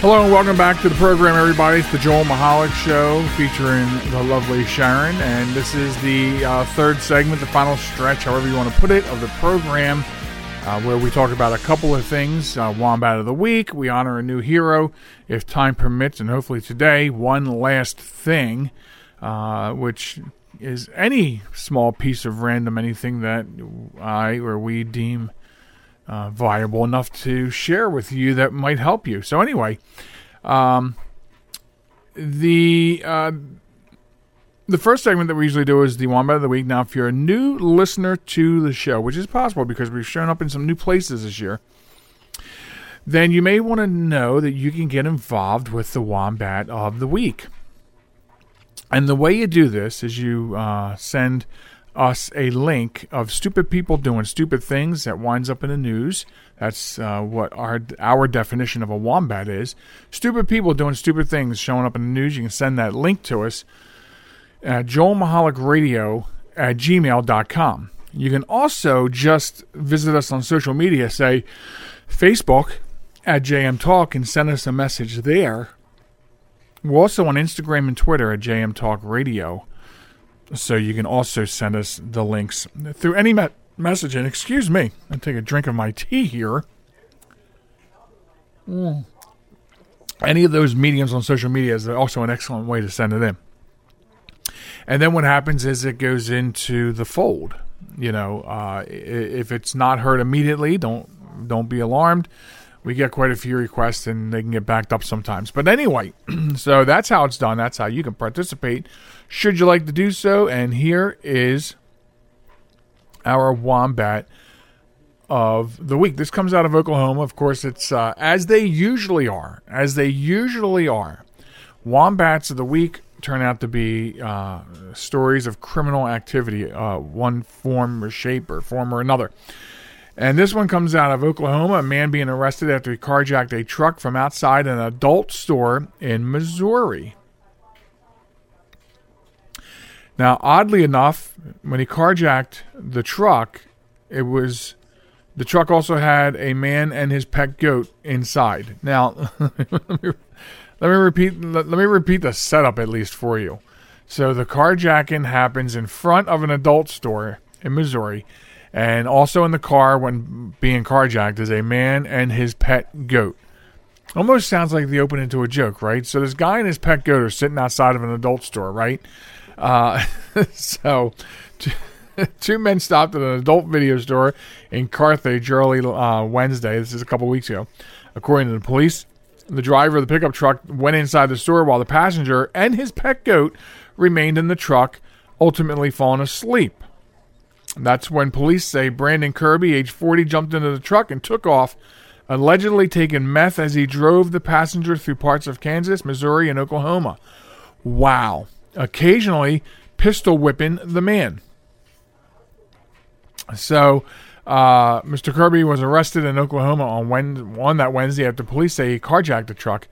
Hello and welcome back to the program, everybody. It's the Joel Michalec Show featuring the lovely Sharen, and this is the uh, third segment, the final stretch, however you want to put it, of the program. Uh, where we talk about a couple of things. Uh, Wombat of the Week, we honor a new hero if time permits, and hopefully today, one last thing, uh, which is any small piece of random anything that I or we deem uh, viable enough to share with you that might help you. So, anyway, um, the uh, the first segment that we usually do is the Wombat of the Week. Now, if you're a new listener to the show, which is possible because we've shown up in some new places this year, then you may want to know that you can get involved with the Wombat of the Week. And the way you do this is you uh, send us a link of stupid people doing stupid things that winds up in the news. That's uh, what our our definition of a wombat is. Stupid people doing stupid things showing up in the news. You can send that link to us at joelmichalec at gmail.com. You can also just visit us on social media, say Facebook at JM Talk, and send us a message there. We're also on Instagram and Twitter at JM Talk Radio. So you can also send us the links through any me- message. And excuse me, I take a drink of my tea here. Mm. Any of those mediums on social media is also an excellent way to send it in. And then what happens is it goes into the fold. You know, uh, if it's not heard immediately, don't don't be alarmed. We get quite a few requests, and they can get backed up sometimes. But anyway, so that's how it's done. That's how you can participate. Should you like to do so? And here is our wombat of the week. This comes out of Oklahoma. Of course, it's uh, as they usually are. As they usually are. Wombats of the week turn out to be uh, stories of criminal activity, uh, one form or shape or form or another. And this one comes out of Oklahoma. A man being arrested after he carjacked a truck from outside an adult store in Missouri. Now, oddly enough, when he carjacked the truck, it was the truck also had a man and his pet goat inside. Now, let me repeat. Let, let me repeat the setup at least for you. So the carjacking happens in front of an adult store in Missouri, and also in the car when being carjacked is a man and his pet goat. Almost sounds like the opening to a joke, right? So this guy and his pet goat are sitting outside of an adult store, right? Uh, so. Two men stopped at an adult video store in Carthage early uh, Wednesday. This is a couple weeks ago. According to the police, the driver of the pickup truck went inside the store while the passenger and his pet goat remained in the truck, ultimately falling asleep. That's when police say Brandon Kirby, age 40, jumped into the truck and took off, allegedly taking meth as he drove the passenger through parts of Kansas, Missouri, and Oklahoma. Wow. Occasionally, pistol whipping the man. So, uh, Mr. Kirby was arrested in Oklahoma on, when, on that Wednesday after police say he carjacked a truck.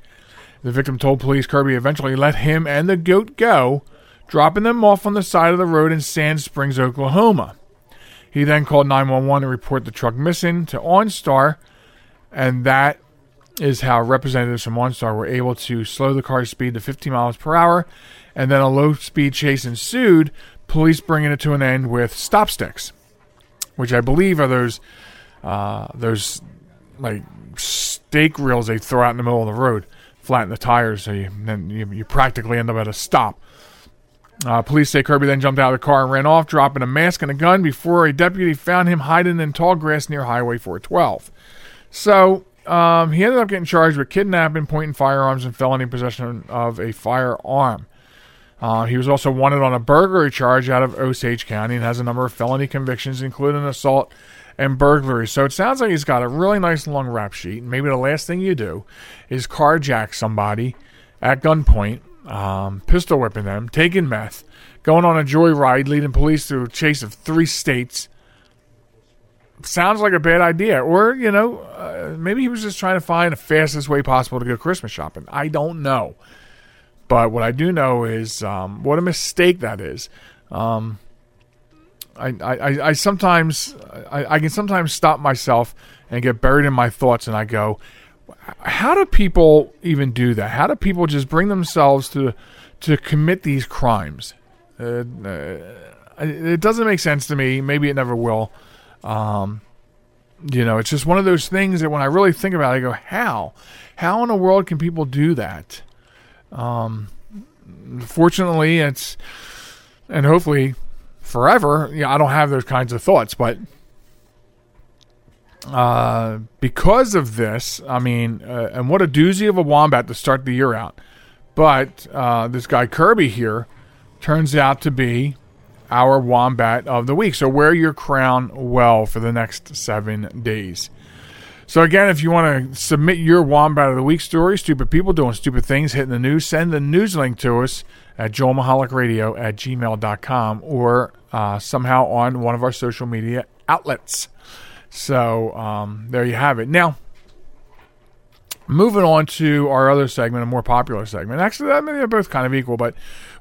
The victim told police Kirby eventually let him and the goat go, dropping them off on the side of the road in Sand Springs, Oklahoma. He then called 911 to report the truck missing to OnStar, and that is how representatives from OnStar were able to slow the car's speed to 50 miles per hour, and then a low speed chase ensued, police bringing it to an end with stop sticks which I believe are those uh, those like stake reels they throw out in the middle of the road, flatten the tires, so you then you, you practically end up at a stop. Uh, police say Kirby then jumped out of the car and ran off, dropping a mask and a gun before a deputy found him hiding in tall grass near Highway 412. So um, he ended up getting charged with kidnapping, pointing firearms, and felony possession of a firearm. Uh, he was also wanted on a burglary charge out of Osage County and has a number of felony convictions, including assault and burglary. So it sounds like he's got a really nice long rap sheet. Maybe the last thing you do is carjack somebody at gunpoint, um, pistol whipping them, taking meth, going on a joyride, leading police through a chase of three states. Sounds like a bad idea. Or, you know, uh, maybe he was just trying to find the fastest way possible to go Christmas shopping. I don't know. But what I do know is um, what a mistake that is. Um, I, I, I sometimes I, I can sometimes stop myself and get buried in my thoughts, and I go, "How do people even do that? How do people just bring themselves to to commit these crimes?" Uh, uh, it doesn't make sense to me. Maybe it never will. Um, you know, it's just one of those things that when I really think about it, I go, how? How in the world can people do that? Um, fortunately, it's, and hopefully forever, yeah, I don't have those kinds of thoughts, but uh, because of this, I mean, uh, and what a doozy of a wombat to start the year out. But uh, this guy Kirby here turns out to be our wombat of the week. So wear your crown well for the next seven days. So again, if you want to submit your wombat of the week story, stupid people doing stupid things, hitting the news, send the news link to us at joelmichalecradio at gmail.com or uh, somehow on one of our social media outlets. So um, there you have it. Now, moving on to our other segment, a more popular segment. Actually, I mean, they're both kind of equal, but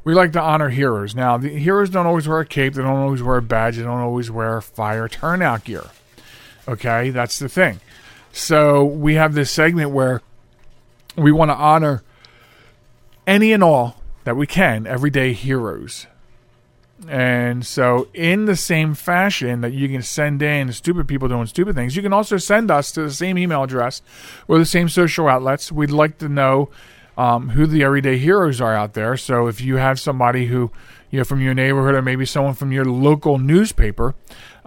we like to honor heroes. Now, the heroes don't always wear a cape, they don't always wear a badge, they don't always wear fire turnout gear. Okay, that's the thing. So we have this segment where we want to honor any and all that we can, everyday heroes. And so, in the same fashion that you can send in stupid people doing stupid things, you can also send us to the same email address or the same social outlets. We'd like to know um, who the everyday heroes are out there. So, if you have somebody who, you know, from your neighborhood or maybe someone from your local newspaper,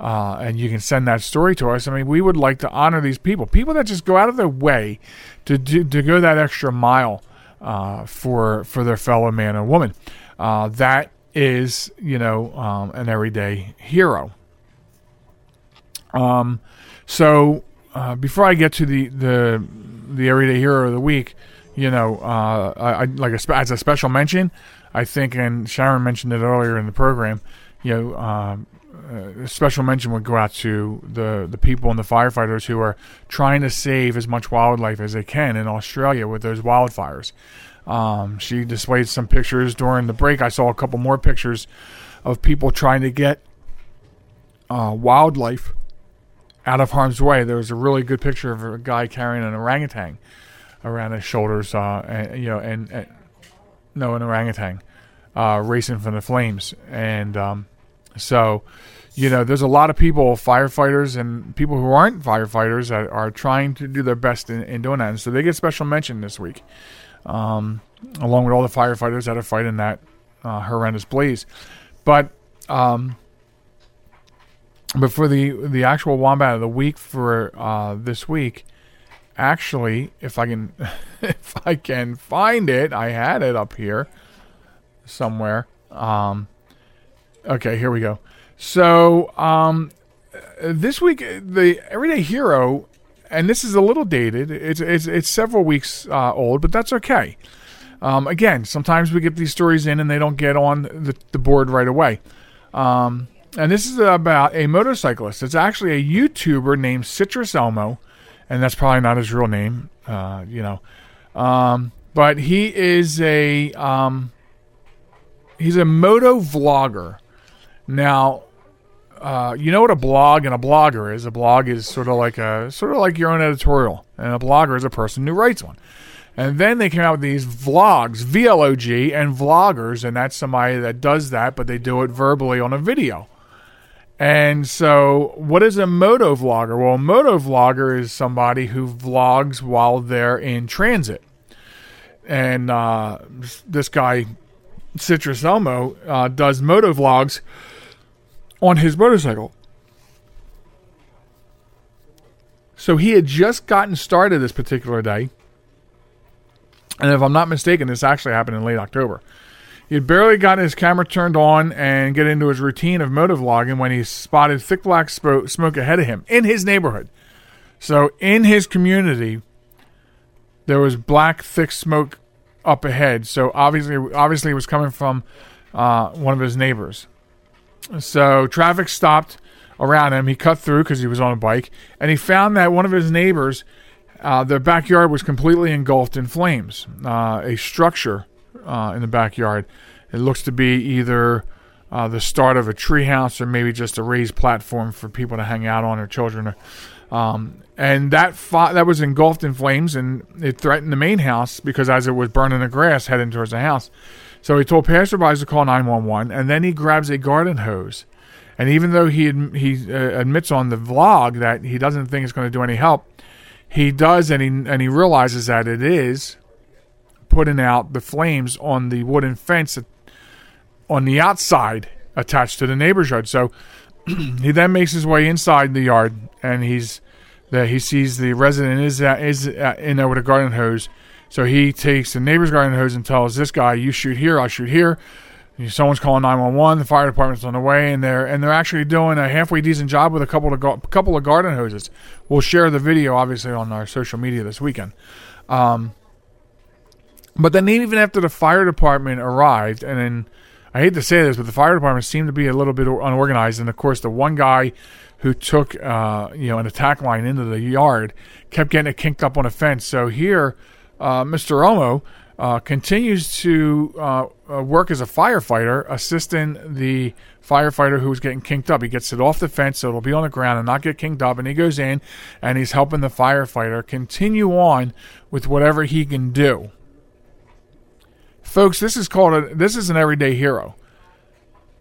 uh, and you can send that story to us. I mean, we would like to honor these people, people that just go out of their way to do, to go that extra mile uh, for for their fellow man or woman. Uh, that is, you know, um, an everyday hero. Um, so uh, before I get to the the the everyday hero of the week, you know, uh, I, I like a, as a special mention, I think, and Sharen mentioned it earlier in the program. You know, um, uh, special mention would go out to the the people and the firefighters who are trying to save as much wildlife as they can in Australia with those wildfires. Um, she displayed some pictures during the break. I saw a couple more pictures of people trying to get uh, wildlife out of harm's way. There was a really good picture of a guy carrying an orangutan around his shoulders, uh, and, you know, and, and no, an orangutan uh, racing from the flames, and um, so you know, there's a lot of people, firefighters and people who aren't firefighters, that are trying to do their best in, in doing that, and so they get special mention this week um, along with all the firefighters that are fighting that uh, horrendous blaze. But um, but for the the actual wombat of the week for uh, this week, actually, if I can if I can find it, I had it up here somewhere. Um, okay, here we go. So um, this week, the everyday hero and this is a little dated. It's it's, it's several weeks uh, old, but that's okay. Um, again, sometimes we get these stories in and they don't get on the, the board right away. Um, and this is about a motorcyclist. It's actually a YouTuber named Citrus Elmo, and that's probably not his real name, uh, you know. Um, but he is a um, he's a moto vlogger. Now, uh, you know what a blog and a blogger is. A blog is sort of like a sort of like your own editorial, and a blogger is a person who writes one. And then they came out with these vlogs, VLOG, and vloggers, and that's somebody that does that, but they do it verbally on a video. And so, what is a moto vlogger? Well, a moto vlogger is somebody who vlogs while they're in transit. And uh, this guy, Citrus Elmo, uh, does moto vlogs on his motorcycle. So he had just gotten started this particular day. And if I'm not mistaken, this actually happened in late October. He had barely gotten his camera turned on and get into his routine of motovlogging when he spotted thick black smoke ahead of him in his neighborhood. So in his community, there was black thick smoke up ahead. So obviously, obviously, it was coming from uh, one of his neighbors. So traffic stopped around him. He cut through because he was on a bike, and he found that one of his neighbors, uh, their backyard was completely engulfed in flames. Uh, a structure uh, in the backyard. It looks to be either uh, the start of a treehouse or maybe just a raised platform for people to hang out on or children. Um, and that that was engulfed in flames, and it threatened the main house because as it was burning the grass heading towards the house. So he told passerbys to call 911, and then he grabs a garden hose And even though he he uh, admits on the vlog that he doesn't think it's going to do any help, he does, and he and he realizes that it is putting out the flames on the wooden fence on the outside attached to the neighbor's yard. So he then makes his way inside the yard, and he's that he sees the resident is uh, is uh, in there with a garden hose. So he takes the neighbor's garden hose and tells this guy, "You shoot here, I'll shoot here." Someone's calling nine one one. The fire department's on the way, and they're and they're actually doing a halfway decent job with a couple of gar- couple of garden hoses. We'll share the video obviously on our social media this weekend. Um, but then even after the fire department arrived, and then I hate to say this, but the fire department seemed to be a little bit unorganized. And of course, the one guy who took uh, you know an attack line into the yard kept getting it kinked up on a fence. So here, uh, Mr. Omo uh, continues to uh, uh, work as a firefighter, assisting the firefighter who was getting kinked up. He gets it off the fence so it'll be on the ground and not get kinked up. And he goes in and he's helping the firefighter continue on with whatever he can do. Folks, this is called a this is an everyday hero.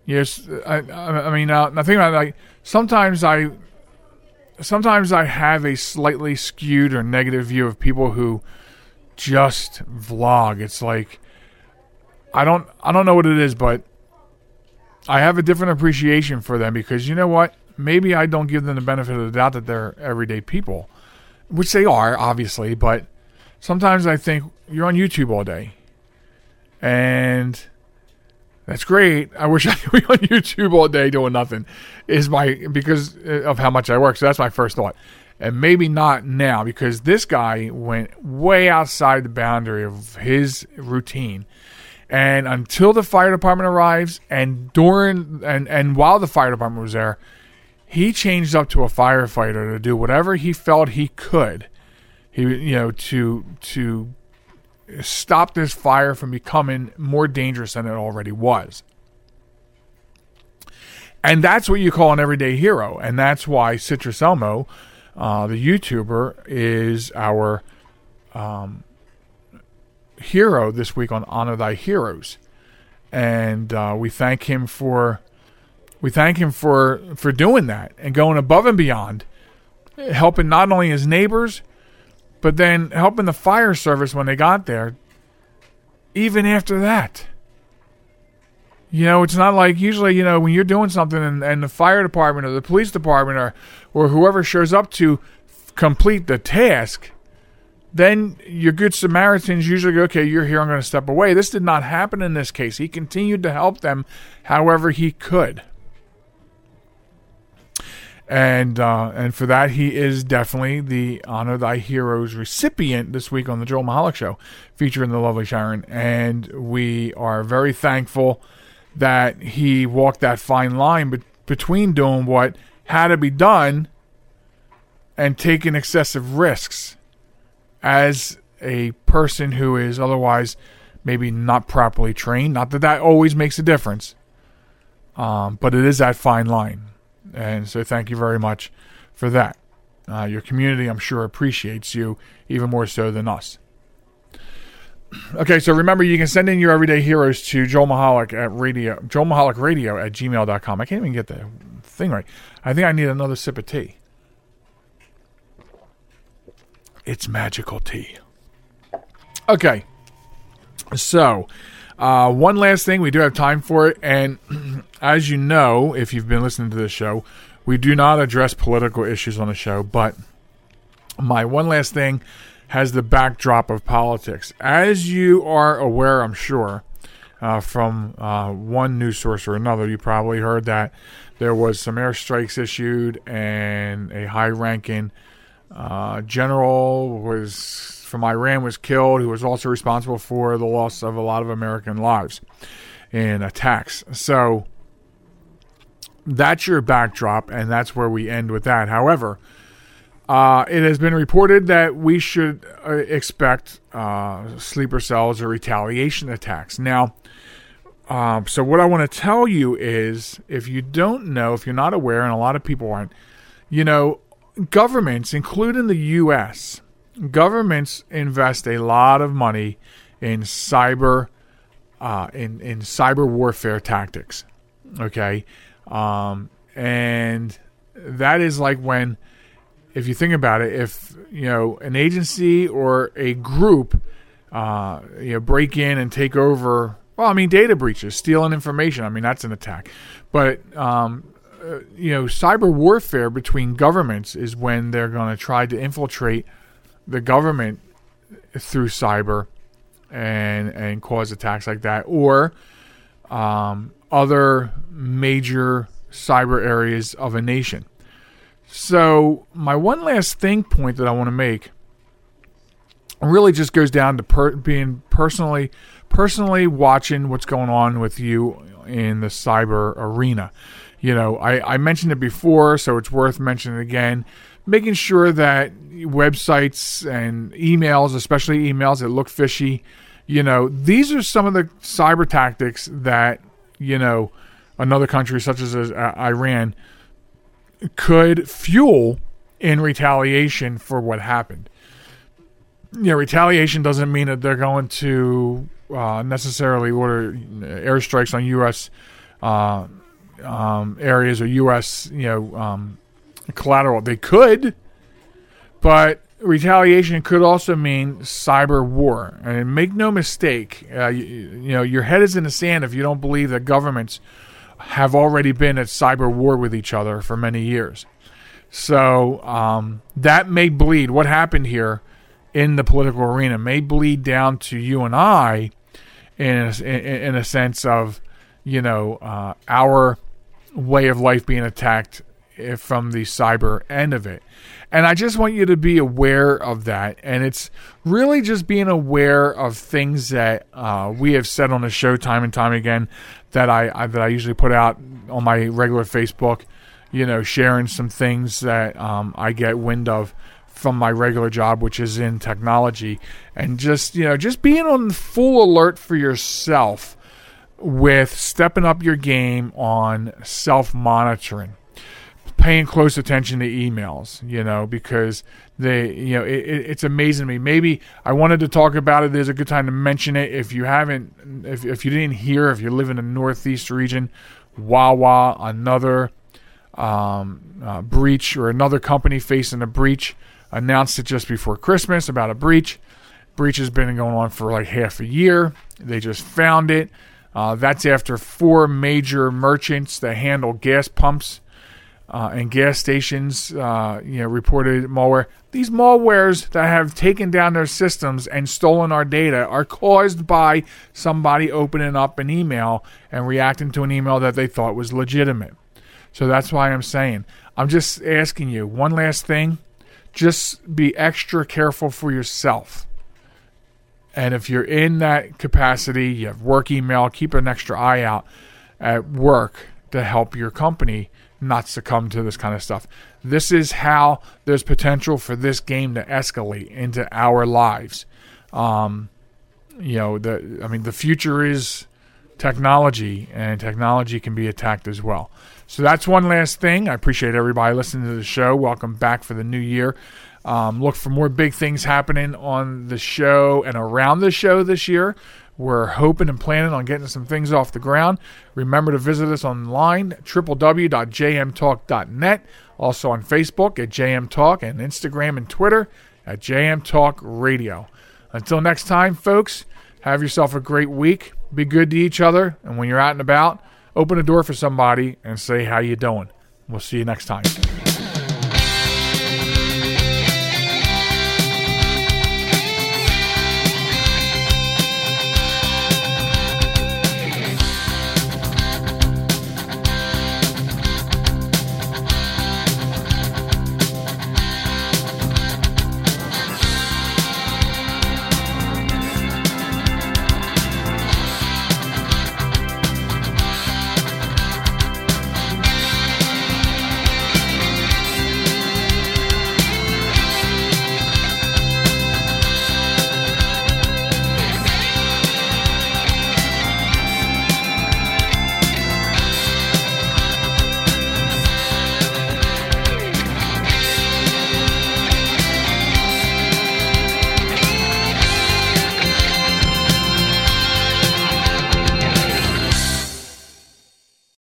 Yes, I, I, mean, uh, I think about like sometimes I sometimes I have a slightly skewed or negative view of people who just vlog. It's like I don't I don't know what it is, but I have a different appreciation for them because you know what? Maybe I don't give them the benefit of the doubt that they're everyday people, which they are obviously, but sometimes I think you're on YouTube all day. And that's great. I wish I could be on YouTube all day doing nothing. Is my because of how much I work. So that's my first thought. And maybe not now because this guy went way outside the boundary of his routine. And until the fire department arrives and during and, and while the fire department was there, he changed up to a firefighter to do whatever he felt he could. He you know to to stop this fire from becoming more dangerous than it already was. And that's what you call an everyday hero. And that's why Citrus Elmo, uh, the YouTuber, is our um, hero this week on Honor Thy Heroes. And uh, we thank him for we thank him for for doing that and going above and beyond, helping not only his neighbors, but then helping the fire service when they got there, even after that. You know, it's not like usually, you know, when you're doing something and, and the fire department or the police department or, or whoever shows up to f- complete the task, then your good Samaritans usually go, okay, you're here, I'm going to step away. This did not happen in this case. He continued to help them however he could and uh, and for that he is definitely the honor thy heroes recipient this week on the Joel Michalec Show, featuring the lovely Sharen, and we are very thankful that he walked that fine line be- between doing what had to be done and taking excessive risks as a person who is otherwise maybe not properly trained. Not that that always makes a difference, um, but it is that fine line. And so thank you very much for that. Uh, your community, I'm sure, appreciates you even more so than us. Okay, so remember you can send in your everyday heroes to Joel Michalec at radio Joel Michalec Radio at gmail.com. I can't even get the thing right. I think I need another sip of tea. It's magical tea. Okay. So, uh, one last thing, we do have time for it, and as you know, if you've been listening to this show, we do not address political issues on the show, but my one last thing has the backdrop of politics. As you are aware, I'm sure, uh, from uh, one news source or another, you probably heard that there was some airstrikes issued, and a high-ranking uh, general was from Iran was killed, who was also responsible for the loss of a lot of American lives in attacks. So that's your backdrop, and that's where we end with that. However, uh, it has been reported that we should uh, expect uh, sleeper cells or retaliation attacks. Now, um, so what I want to tell you is, if you don't know, if you're not aware, and a lot of people aren't, you know, governments, including the U.S., governments invest a lot of money in cyber, uh, in in cyber warfare tactics. Okay, um, and that is like when, if you think about it, if you know an agency or a group, uh, you know, break in and take over. Well, I mean, data breaches, stealing information. I mean, that's an attack. But um, uh, you know, cyber warfare between governments is when they're going to try to infiltrate the government through cyber and and cause attacks like that, or um, other major cyber areas of a nation. So, my one last thing point that I want to make really just goes down to per- being personally personally watching what's going on with you in the cyber arena. You know, I, I mentioned it before, so it's worth mentioning again. Making sure that websites and emails, especially emails that look fishy, you know, these are some of the cyber tactics that, you know, another country such as uh, Iran could fuel in retaliation for what happened. You know, retaliation doesn't mean that they're going to uh, necessarily order airstrikes on U.S. Uh, um, areas or U.S. you know um, collateral. They could, but retaliation could also mean cyber war. And make no mistake, uh, you, you know your head is in the sand if you don't believe that governments have already been at cyber war with each other for many years. So um, that may bleed. What happened here in the political arena may bleed down to you and I, in a, in, a sense of, you know, uh, our way of life being attacked from the cyber end of it. And I just want you to be aware of that. And it's really just being aware of things that uh, we have said on the show time and time again that I, I, that I usually put out on my regular Facebook. You know, sharing some things that um, I get wind of from my regular job, which is in technology, and just you know, just being on full alert for yourself with stepping up your game on self monitoring paying close attention to emails, you know, because they, you know, it, it, it's amazing to me. Maybe I wanted to talk about it. There's a good time to mention it. If you haven't, if, if you didn't hear, if you live in the Northeast region, Wawa, another um, uh, breach or another company facing a breach, announced it just before Christmas about a breach. Breach has been going on for like half a year. They just found it. Uh, that's after four major merchants that handle gas pumps uh, and gas stations, uh, you know, reported malware. These malwares that have taken down their systems and stolen our data are caused by somebody opening up an email and reacting to an email that they thought was legitimate. So that's why I'm saying, I'm just asking you one last thing. Just be extra careful for yourself. And if you're in that capacity, you have work email, keep an extra eye out at work to help your company not succumb to this kind of stuff. This is how there's potential for this game to escalate into our lives. Um, you know, the I mean, the future is technology, and technology can be attacked as well. So that's one last thing. I appreciate everybody listening to the show. Welcome back for the new year. Um, look for more big things happening on the show and around the show this year. We're hoping and planning on getting some things off the ground. Remember to visit us online, www.jmtalk.net. Also on Facebook at JM Talk and Instagram and Twitter at JM Talk Radio. Until next time, folks, have yourself a great week. Be good to each other. And when you're out and about, open a door for somebody and say, how you doing? We'll see you next time.